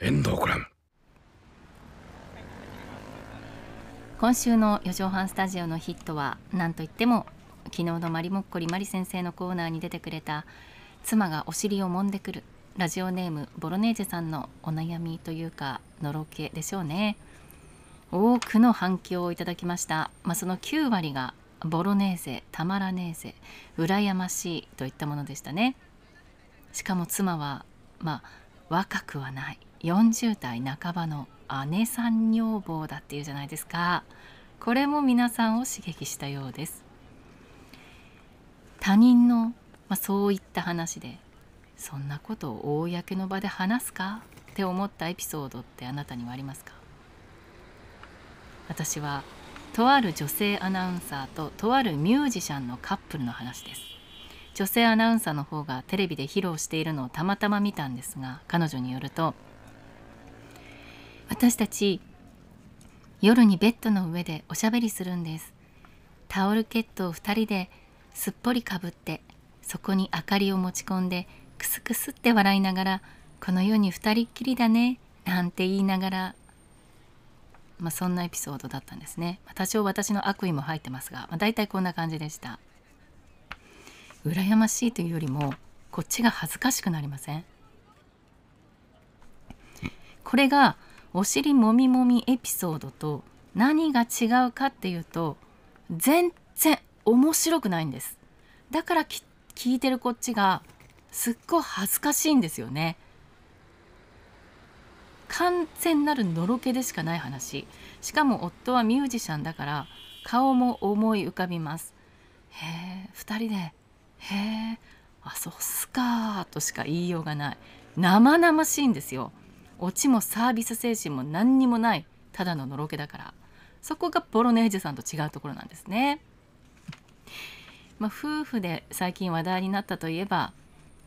遠藤クラム今週の四畳半スタジオのヒットは何といっても昨日のマリモッコリマリ先生のコーナーに出てくれた妻がお尻を揉んでくるラジオネームボロネーゼさんのお悩みというかのろけでしょうね。多くの反響をいただきました、まあ、その9割がボロネーゼたまらネーゼ羨ましいといったものでしたね。しかも妻はまあ若くはない。40代半ばの姉さん女房だっていうじゃないですか。これも皆さんを刺激したようです。他人の、まあ、そういった話でそんなことを公の場で話すか？って思ったエピソードってあなたにはありますか？私はとある女性アナウンサーととあるミュージシャンのカップルの話です。女性アナウンサーの方がテレビで披露しているのをたまたま見たんですが彼女によると私たち夜にベッドの上でおしゃべりするんです。タオルケットを2人ですっぽりかぶってそこに明かりを持ち込んでクスクスって笑いながらこの世に2人っきりだねなんて言いながらまあ、そんなエピソードだったんですね、まあ、多少私の悪意も入ってますが、まあ、大体こんな感じでした。羨ましいというよりもこっちが恥ずかしくなりません？これがお尻もみもみエピソードと何が違うかっていうと全然面白くないんです。だから聞いてるこっちがすっごい恥ずかしいんですよね。完全なるのろけでしかない話。しかも夫はミュージシャンだから顔も思い浮かびます。へえ2人でへえあそうっすかとしか言いようがない。生々しいんですよ。オチもサービス精神も何にもないただののろけだからそこがボロネーゼさんと違うところなんですね。まあ、夫婦で最近話題になったといえば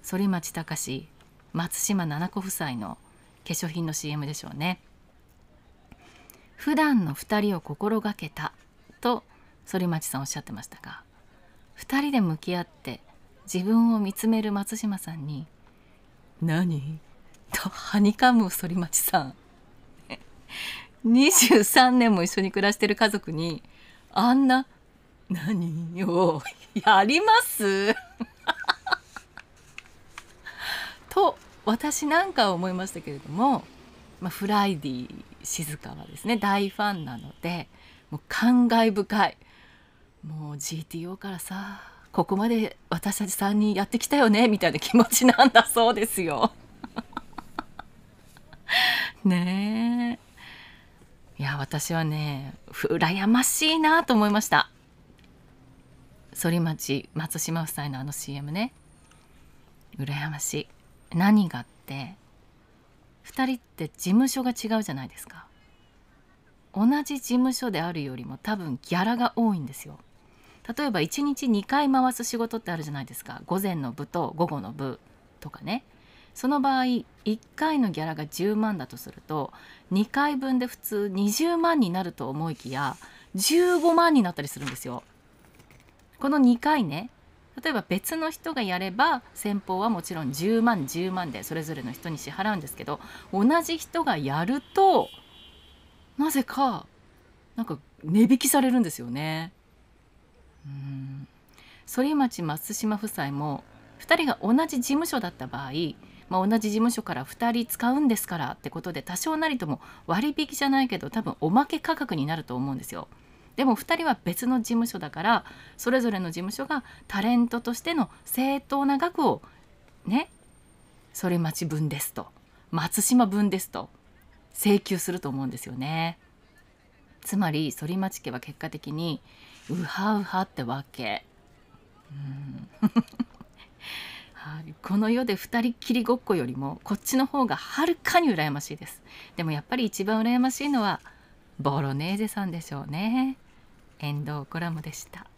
反町隆史松島菜々子夫妻の化粧品の CM でしょうね。普段の2人を心がけたと反町さんおっしゃってましたが2人で向き合って自分を見つめる松島さんに「何？とはにかむ反町さん。23年も一緒に暮らしてる家族にあんな何をやります？と私なんかは思いましたけれども、まあ、フライディ静香はですね。大ファンなのでもう感慨深い。もう GTO からさここまで私たち3人やってきたよねみたいな気持ちなんだそうですよ。ね。えいや私はね羨ましいなと思いました。反町松島夫妻のあの CM ね。羨ましい。何がって2人って事務所が違うじゃないですか。同じ事務所であるよりも多分ギャラが多いんですよ。例えば1日2回回す仕事ってあるじゃないですか。午前の部と午後の部とかね。その場合1回のギャラが10万だとすると2回分で普通20万になると思いきや15万になったりするんですよ。この2回ね例えば別の人がやれば先方はもちろん10万10万でそれぞれの人に支払うんですけど同じ人がやるとなぜかなんか値引きされるんですよね。うん反町松島夫妻も2人が同じ事務所だった場合まあ、同じ事務所から2人使うんですからってことで多少なりとも割引じゃないけど多分おまけ価格になると思うんですよ。でも2人は別の事務所だからそれぞれの事務所がタレントとしての正当な額をね反町分ですと松島分ですと請求すると思うんですよね。つまり反町家は結果的にウハウハってわけ。うんこの世で2人きりごっこよりもこっちの方がはるかに羨ましいです。でもやっぱり一番羨ましいのはボロネーゼさんでしょうね。遠藤コラムでした。